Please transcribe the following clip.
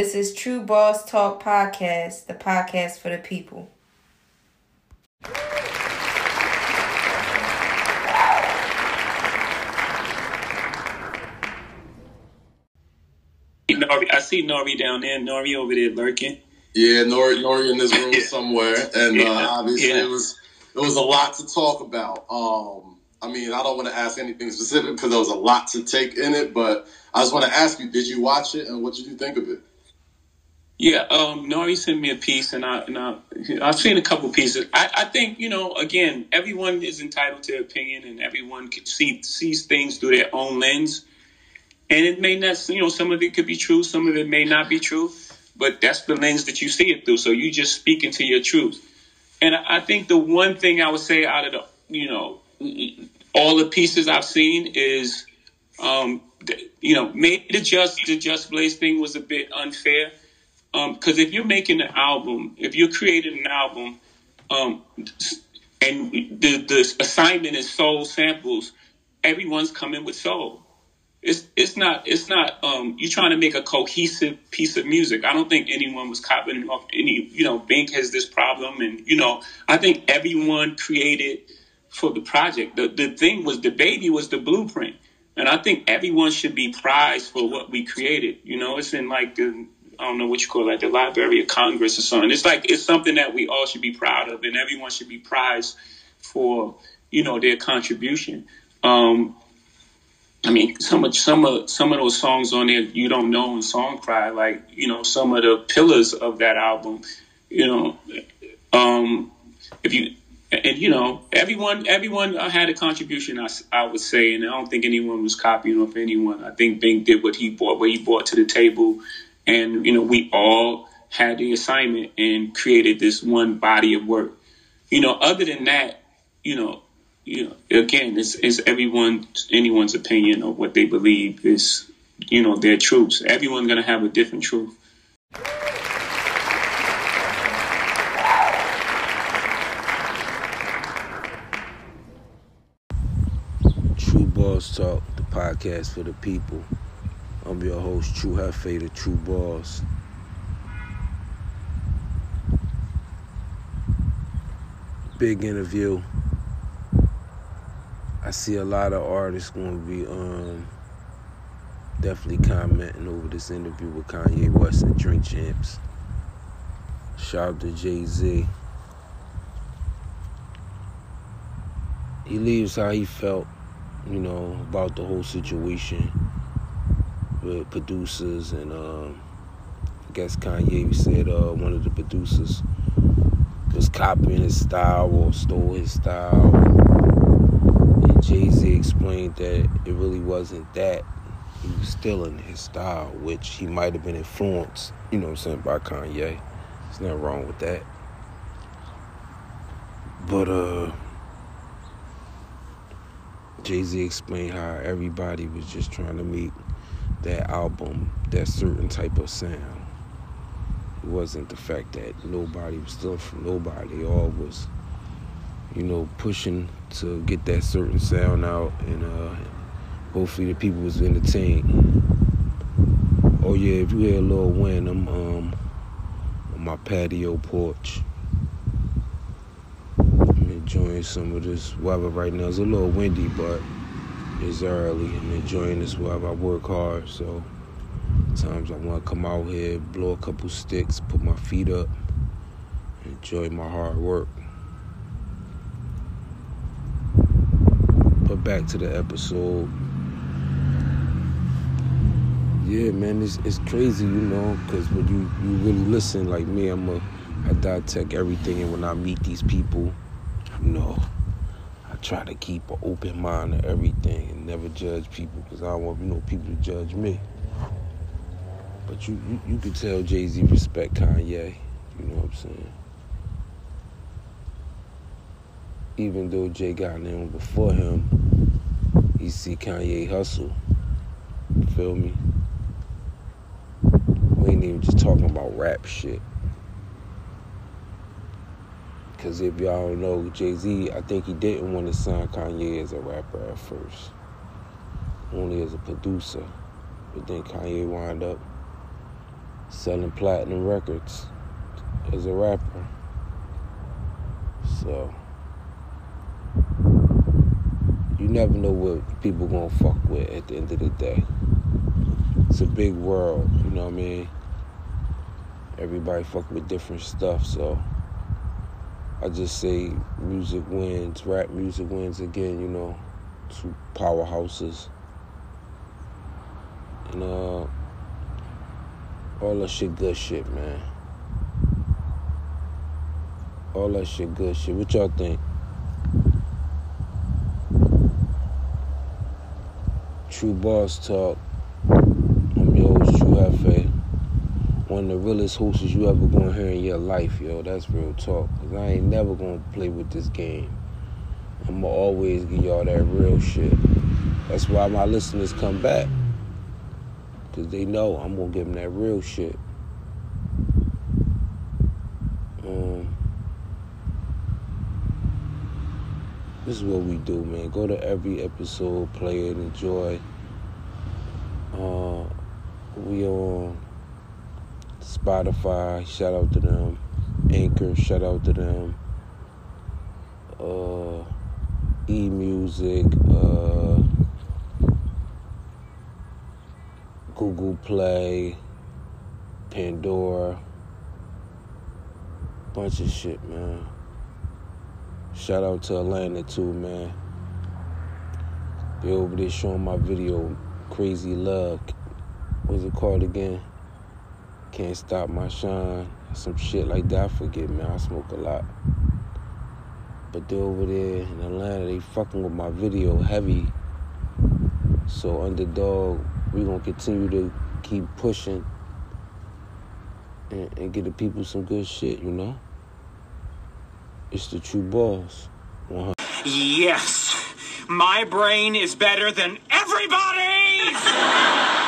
This is Tru Boss Talk Podcast, the podcast for the people. Nori, I see Nori down there. Nori over there lurking. Yeah, Nori, Nori in this room Yeah. somewhere, and uh, obviously yeah. it was it was a lot to talk about. Um, I mean, I don't want to ask anything specific because there was a lot to take in it, but I just want to ask you: Did you watch it, and what did you think of it? Yeah, um, Nori sent me a piece, and I and I I've seen a couple pieces. I, I think you know, again, everyone is entitled to opinion, and everyone can see sees things through their own lens. And it may not, you know, some of it could be true, some of it may not be true, but that's the lens that you see it through. So you just speak into your truth. And I I think the one thing I would say out of the, you know, all the pieces I've seen is, um, you know, maybe the just the Just Blaze thing was a bit unfair. Because if you're making an album, if you're creating an album, um, and the the assignment is soul samples, everyone's coming with soul. It's it's not it's not um you're trying to make a cohesive piece of music. I don't think anyone was copying off any you know, Bink has this problem and you know, I think everyone created for the project. The the thing was the baby was the blueprint. And I think everyone should be prized for what we created. You know, it's in like the I don't know what you call like the Library of Congress or something. It's like it's something that we all should be proud of and everyone should be prized for, you know, their contribution. Um I mean, some of some of some of those songs on there you don't know in Song Cry, like you know, some of the pillars of that album. You know, um, if you and you know, everyone everyone had a contribution. I, I would say, and I don't think anyone was copying off anyone. I think Bink did what he brought, what he brought to the table, and you know, we all had the assignment and created this one body of work. You know, other than that, you know, you know, again, it's, it's everyone, anyone's opinion of what they believe is, you know, their truths. Everyone's going to have a different truth. Tru Boss Talk, the podcast for the people. I'm your host, True Hefe, the Tru Boss. Big interview. I see a lot of artists going to be um, definitely commenting over this interview with Kanye West and Drink Champs. Shout out to Jay Z. He leaves how he felt you know, about the whole situation with producers and um, I guess Kanye said uh, one of the producers was copying his style or stole his style. And Jay Z explained that it really wasn't that. He was stealing his style, which he might have been influenced, you know what I'm saying, by Kanye. There's nothing wrong with that. But uh Jay Z explained how everybody was just trying to make that album that certain type of sound. It wasn't the fact that nobody was stealing from nobody. All was, you know, pushing to get that certain sound out, and uh, hopefully the people was entertained. Oh yeah, if you hear Lil Wayne, I'm um on my patio porch. I'm enjoying some of this weather right now. It's a little windy, but it's early. I'm enjoying this weather. I work hard, so times I want to come out here, blow a couple sticks, put my feet up, enjoy my hard work. But back to the episode. Yeah, man, it's it's crazy, you know, because when you you really listen, like me, I'm a I dissect everything, and when I meet these people, you know, try to keep an open mind to everything and never judge people because I don't want you know people to judge me. But you you, you tell Jay Z respect Kanye. You know what I'm saying? Even though Jay got in before him, he see Kanye hustle. Feel me? We ain't even just talking about rap shit. Cause if y'all know, Jay Z, I think he didn't want to sign Kanye as a rapper at first, only as a producer. But then Kanye wound up selling platinum records as a rapper. So you never know what people gonna fuck with at the end of the day. It's a big world, you know what I mean? Everybody fuck with different stuff, so I just say music wins, rap music wins again, you know, two powerhouses. And uh all that shit good shit, man. All that shit good shit. What y'all think? Tru Boss Talk. I'm your host, True Hefe. One of the realest horses you ever gonna hear in your life, yo. That's real talk. Cause I ain't never gonna play with this game. I'ma always give y'all that real shit. That's why my listeners come back. Cause they know I'm gonna give them that real shit. Um, this is what we do, man. Go to every episode, play it, enjoy. Uh, we on Spotify. Shout out to them. Anchor. Shout out to them. Uh, e Music. Uh, Google Play, Pandora, bunch of shit, man. Shout out to Atlanta too, man. They over there showing my video, Crazy Love. What's it called again? Can't Stop My Shine. Some shit like that. I forget, man. I smoke a lot. But they over there in Atlanta, they fucking with my video heavy. So underdog we're gonna continue to keep pushing and, and, get the people some good shit, you know? It's the true boss. 100. Yes, my brain is better than everybody's!